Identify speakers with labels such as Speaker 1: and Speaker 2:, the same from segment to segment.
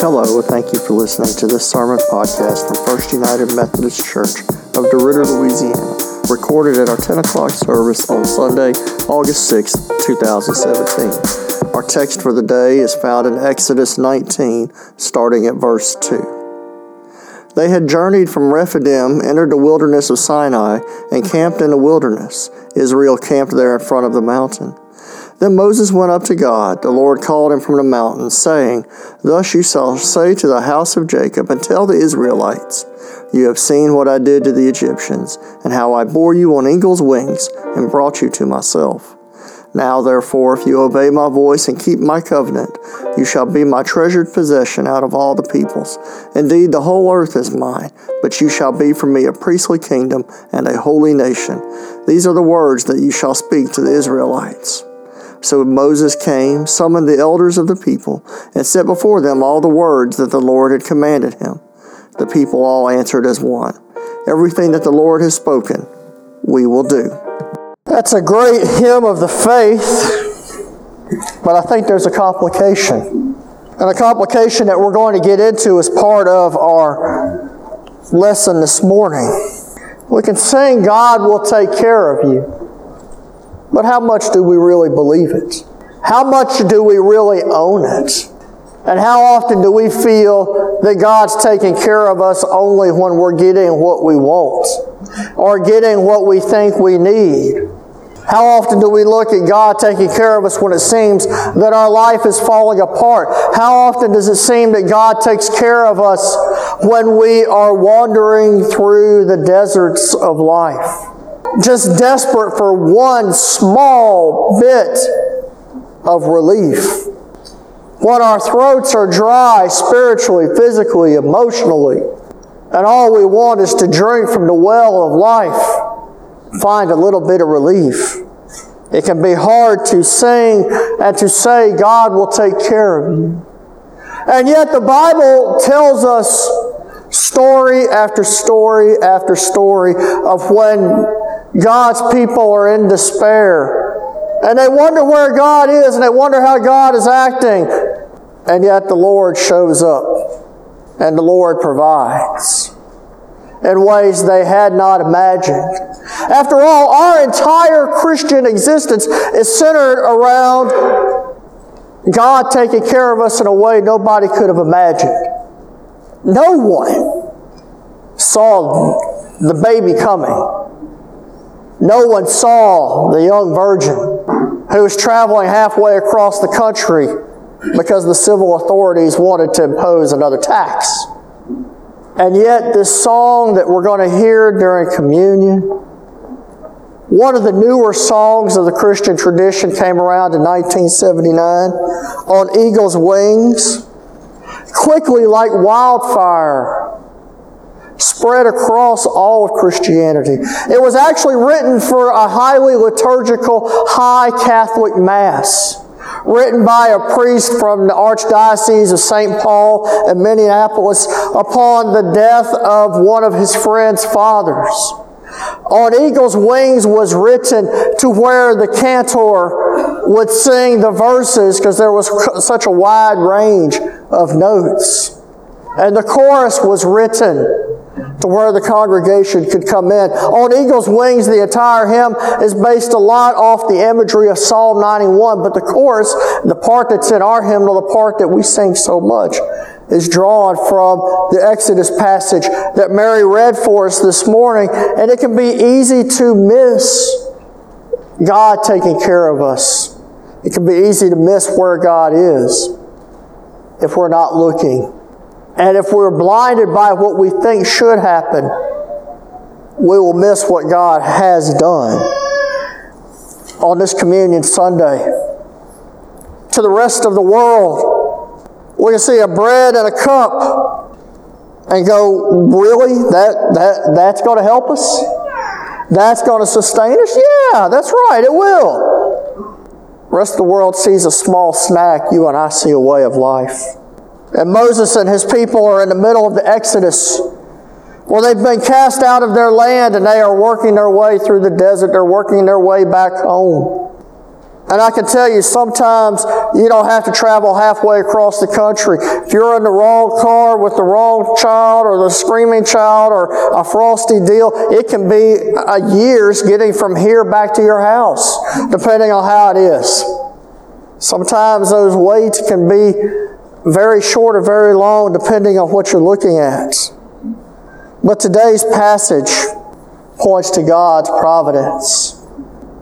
Speaker 1: Hello, and thank you for listening to this sermon podcast from First United Methodist Church of DeRidder, Louisiana, recorded at our 10 o'clock service on Sunday, August 6, 2017. Our text for the day is found in Exodus 19, starting at verse 2. They had journeyed from Rephidim, entered the wilderness of Sinai, and camped in the wilderness. Israel camped there in front of the mountain. Then Moses went up to God. The Lord called him from the mountain, saying, Thus you shall say to the house of Jacob, and tell the Israelites, You have seen what I did to the Egyptians, and how I bore you on eagle's wings, and brought you to myself. Now, therefore, if you obey my voice and keep my covenant, you shall be my treasured possession out of all the peoples. Indeed, the whole earth is mine, but you shall be for me a priestly kingdom and a holy nation. These are the words that you shall speak to the Israelites. So Moses came, summoned the elders of the people, and set before them all the words that the Lord had commanded him. The people all answered as one Everything that the Lord has spoken, we will do. That's a great hymn of the faith, but I think there's a complication. And a complication that we're going to get into as part of our lesson this morning. We can sing, God will take care of you. But how much do we really believe it? How much do we really own it? And how often do we feel that God's taking care of us only when we're getting what we want or getting what we think we need? How often do we look at God taking care of us when it seems that our life is falling apart? How often does it seem that God takes care of us when we are wandering through the deserts of life? Just desperate for one small bit of relief. When our throats are dry spiritually, physically, emotionally, and all we want is to drink from the well of life, find a little bit of relief. It can be hard to sing and to say, God will take care of you. And yet the Bible tells us story after story after story of when God's people are in despair. And they wonder where God is and they wonder how God is acting. And yet the Lord shows up and the Lord provides in ways they had not imagined. After all, our entire Christian existence is centered around God taking care of us in a way nobody could have imagined. No one saw the baby coming. No one saw the young virgin who was traveling halfway across the country because the civil authorities wanted to impose another tax. And yet, this song that we're going to hear during communion, one of the newer songs of the Christian tradition came around in 1979 on Eagle's Wings. Quickly, like wildfire, spread across all of Christianity. It was actually written for a highly liturgical, high Catholic Mass, written by a priest from the Archdiocese of St. Paul in Minneapolis upon the death of one of his friend's fathers. On Eagle's Wings was written to where the cantor would sing the verses because there was such a wide range of notes. And the chorus was written to where the congregation could come in. On Eagle's Wings, the entire hymn is based a lot off the imagery of Psalm 91, but the chorus, the part that's in our hymnal, the part that we sing so much, is drawn from the Exodus passage that Mary read for us this morning, and it can be easy to miss God taking care of us. It can be easy to miss where God is if we're not looking. And if we're blinded by what we think should happen, we will miss what God has done on this Communion Sunday. To the rest of the world, we can see a bread and a cup and go, really? That, that, that's going to help us? That's going to sustain us? Yeah, that's right, it will. The rest of the world sees a small snack, you and I see a way of life. And Moses and his people are in the middle of the Exodus where they've been cast out of their land and they are working their way through the desert. They're working their way back home. And I can tell you, sometimes you don't have to travel halfway across the country. If you're in the wrong car with the wrong child or the screaming child or a frosty deal, it can be a years getting from here back to your house, depending on how it is. Sometimes those waits can be very short or very long, depending on what you're looking at. But today's passage points to God's providence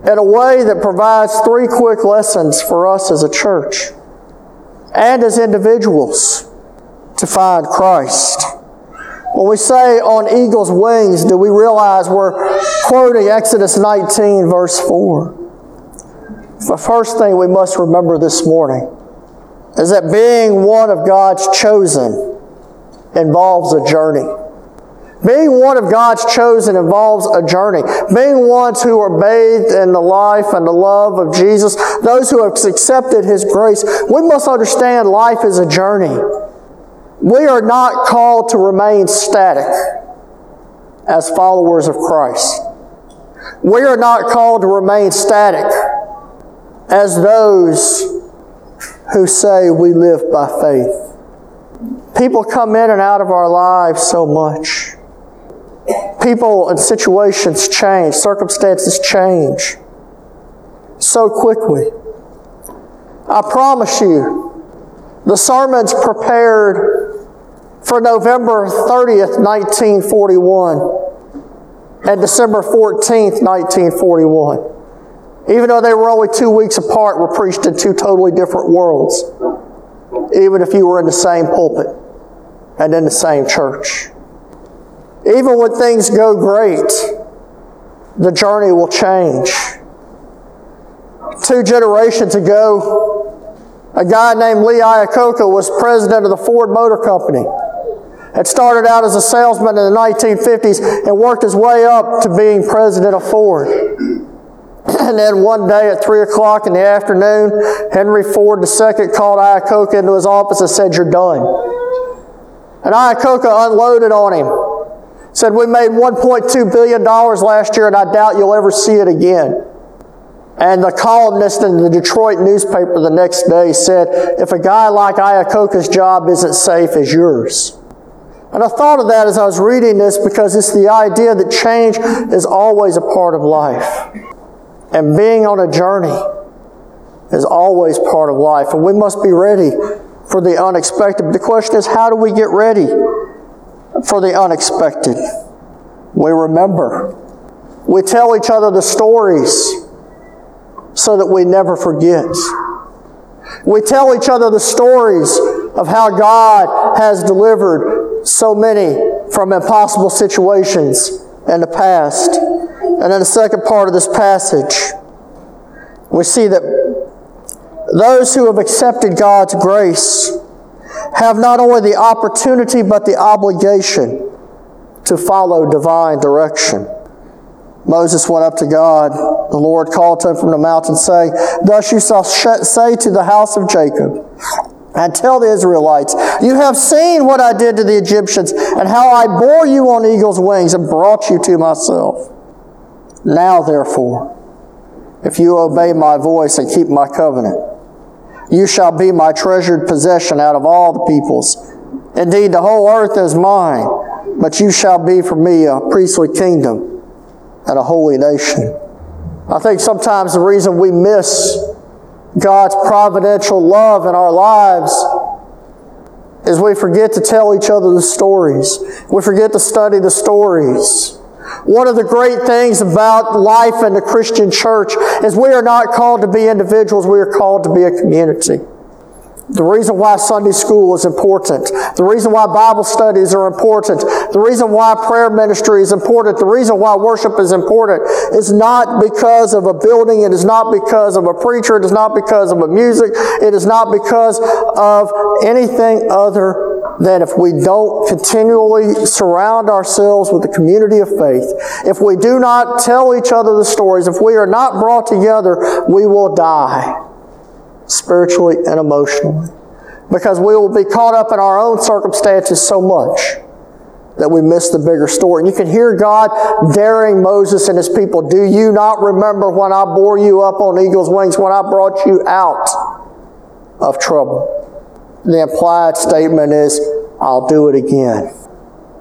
Speaker 1: in a way that provides three quick lessons for us as a church and as individuals to find Christ. When we say on eagle's wings, do we realize we're quoting Exodus 19, verse 4? The first thing we must remember this morning is that being one of God's chosen involves a journey. Being one of God's chosen involves a journey. Being ones who are bathed in the life and the love of Jesus, those who have accepted His grace, we must understand life is a journey. We are not called to remain static as followers of Christ. We are not called to remain static as those who say we live by faith. People come in and out of our lives so much people and situations change, circumstances change so quickly. I promise you, the sermon's prepared for November 30th, 1941 and December 14th, 1941. Even though they were only two weeks apart, were preached in two totally different worlds, even if you were in the same pulpit and in the same church. Even when things go great, the journey will change. Two generations ago, a guy named Lee Iacocca was president of the Ford Motor Company. Had started out as a salesman in the 1950s and worked his way up to being president of Ford. And then one day at 3 o'clock in the afternoon, Henry Ford II called Iacocca into his office and said, You're done. And Iacocca unloaded on him said, We made $1.2 billion last year, and I doubt you'll ever see it again. And the columnist in the Detroit newspaper the next day said, If a guy like Iacocca's job isn't safe as yours. And I thought of that as I was reading this because it's the idea that change is always a part of life. And being on a journey is always part of life. And we must be ready for the unexpected. The question is, how do we get ready? for the unexpected. We remember. We tell each other the stories so that we never forget. We tell each other the stories of how God has delivered so many from impossible situations in the past. And in the second part of this passage, we see that those who have accepted God's grace have not only the opportunity but the obligation to follow divine direction. Moses went up to God. The Lord called to him from the mountain, saying, Thus you shall say to the house of Jacob, and tell the Israelites, You have seen what I did to the Egyptians, and how I bore you on eagle's wings and brought you to myself. Now, therefore, if you obey my voice and keep my covenant, you shall be my treasured possession out of all the peoples. Indeed, the whole earth is mine, but you shall be for me a priestly kingdom and a holy nation. I think sometimes the reason we miss God's providential love in our lives is we forget to tell each other the stories. We forget to study the stories. One of the great things about life in the Christian church is we are not called to be individuals, we are called to be a community. The reason why Sunday school is important. The reason why Bible studies are important. The reason why prayer ministry is important. The reason why worship is important is not because of a building. It is not because of a preacher. It is not because of a music. It is not because of anything other that if we don't continually surround ourselves with the community of faith, if we do not tell each other the stories, if we are not brought together, we will die spiritually and emotionally. Because we will be caught up in our own circumstances so much that we miss the bigger story. And you can hear God daring Moses and his people, Do you not remember when I bore you up on eagle's wings, when I brought you out of trouble? The implied statement is, I'll do it again.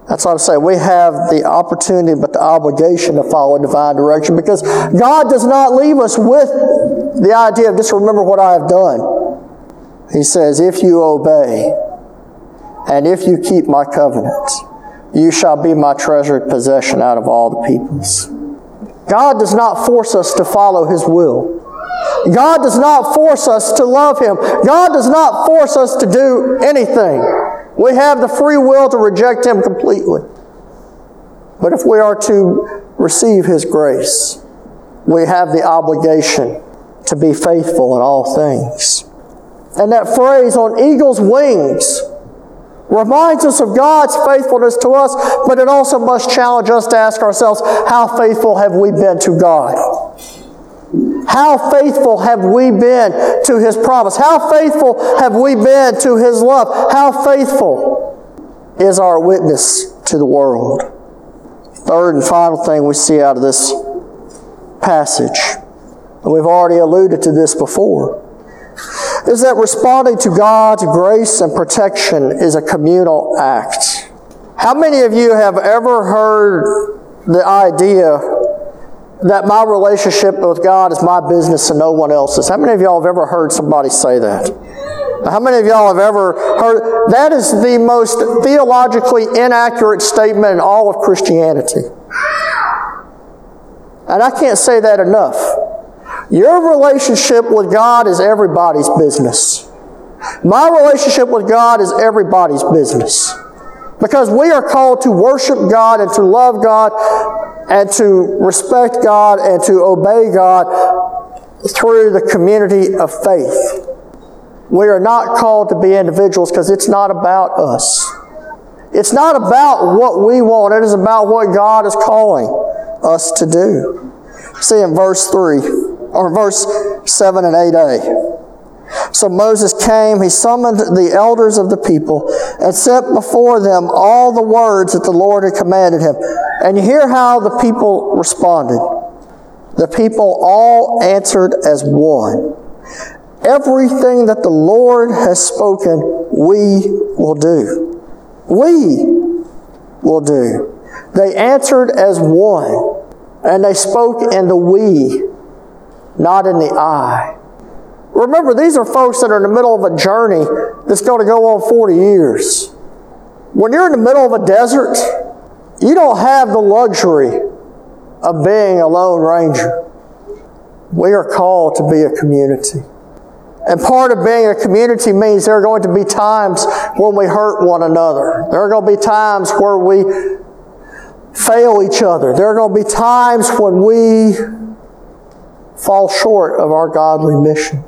Speaker 1: That's what I'm saying. We have the opportunity, but the obligation to follow divine direction because God does not leave us with the idea of just remember what I have done. He says, if you obey and if you keep my covenant, you shall be my treasured possession out of all the peoples. God does not force us to follow His will. God does not force us to love Him. God does not force us to do anything. We have the free will to reject Him completely. But if we are to receive His grace, we have the obligation to be faithful in all things. And that phrase, on eagle's wings, reminds us of God's faithfulness to us, but it also must challenge us to ask ourselves, how faithful have we been to God? How faithful have we been to His promise? How faithful have we been to His love? How faithful is our witness to the world? Third and final thing we see out of this passage, and we've already alluded to this before, is that responding to God's grace and protection is a communal act. How many of you have ever heard the idea that my relationship with God is my business and no one else's. How many of y'all have ever heard somebody say that? How many of y'all have ever heard? That is the most theologically inaccurate statement in all of Christianity. And I can't say that enough. Your relationship with God is everybody's business. My relationship with God is everybody's business. Because we are called to worship God and to love God and to respect God and to obey God through the community of faith. We are not called to be individuals because it's not about us. It's not about what we want, it is about what God is calling us to do. See in verse 3, or verse 7 and 8a. So Moses came, he summoned the elders of the people, and set before them all the words that the Lord had commanded him. And you hear how the people responded. The people all answered as one. Everything that the Lord has spoken, we will do. We will do. They answered as one, and they spoke in the we, not in the I. Remember, these are folks that are in the middle of a journey that's going to go on 40 years. When you're in the middle of a desert, you don't have the luxury of being a lone ranger. We are called to be a community. And part of being a community means there are going to be times when we hurt one another. There are going to be times where we fail each other. There are going to be times when we fall short of our godly mission.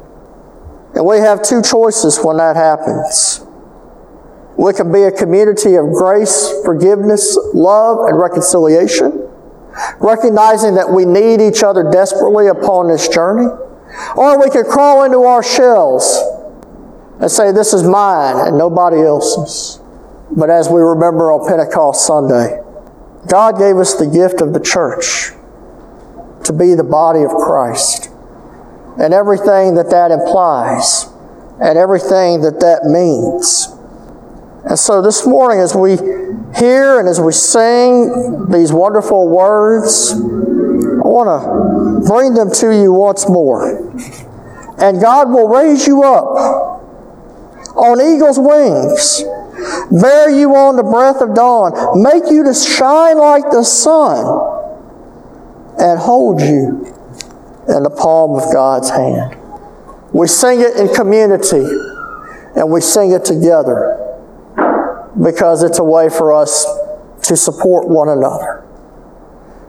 Speaker 1: And we have two choices when that happens. We can be a community of grace, forgiveness, love, and reconciliation, recognizing that we need each other desperately upon this journey. Or we can crawl into our shells and say, This is mine and nobody else's. But as we remember on Pentecost Sunday, God gave us the gift of the church to be the body of Christ and everything that that implies and everything that that means. And so this morning, as we hear and as we sing these wonderful words, I want to bring them to you once more. And God will raise you up on eagle's wings, bear you on the breath of dawn, make you to shine like the sun, and hold you in the palm of God's hand. We sing it in community and we sing it together because it's a way for us to support one another.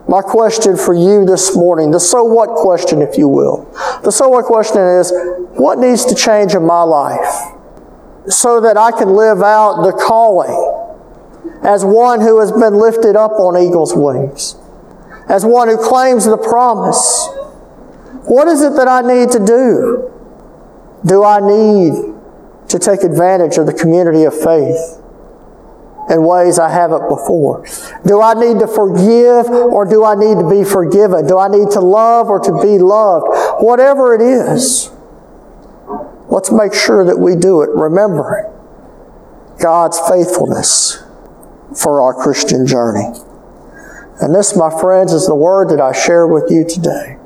Speaker 1: My question for you this morning, the so what question, if you will, the so what question is what needs to change in my life so that I can live out the calling as one who has been lifted up on eagle's wings, as one who claims the promise what is it that I need to do? Do I need to take advantage of the community of faith in ways I haven't before? Do I need to forgive or do I need to be forgiven? Do I need to love or to be loved? Whatever it is, let's make sure that we do it remembering God's faithfulness for our Christian journey. And this, my friends, is the word that I share with you today.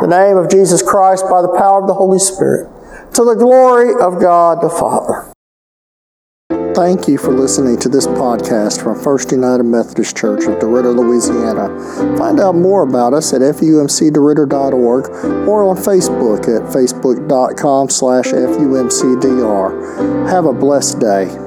Speaker 1: The name of Jesus Christ by the power of the Holy Spirit, to the glory of God the Father. Thank you for listening to this podcast from First United Methodist Church of DeRidder, Louisiana. Find out more about us at fumcderidder.org or on Facebook at facebook.com slash fumcdr. Have a blessed day.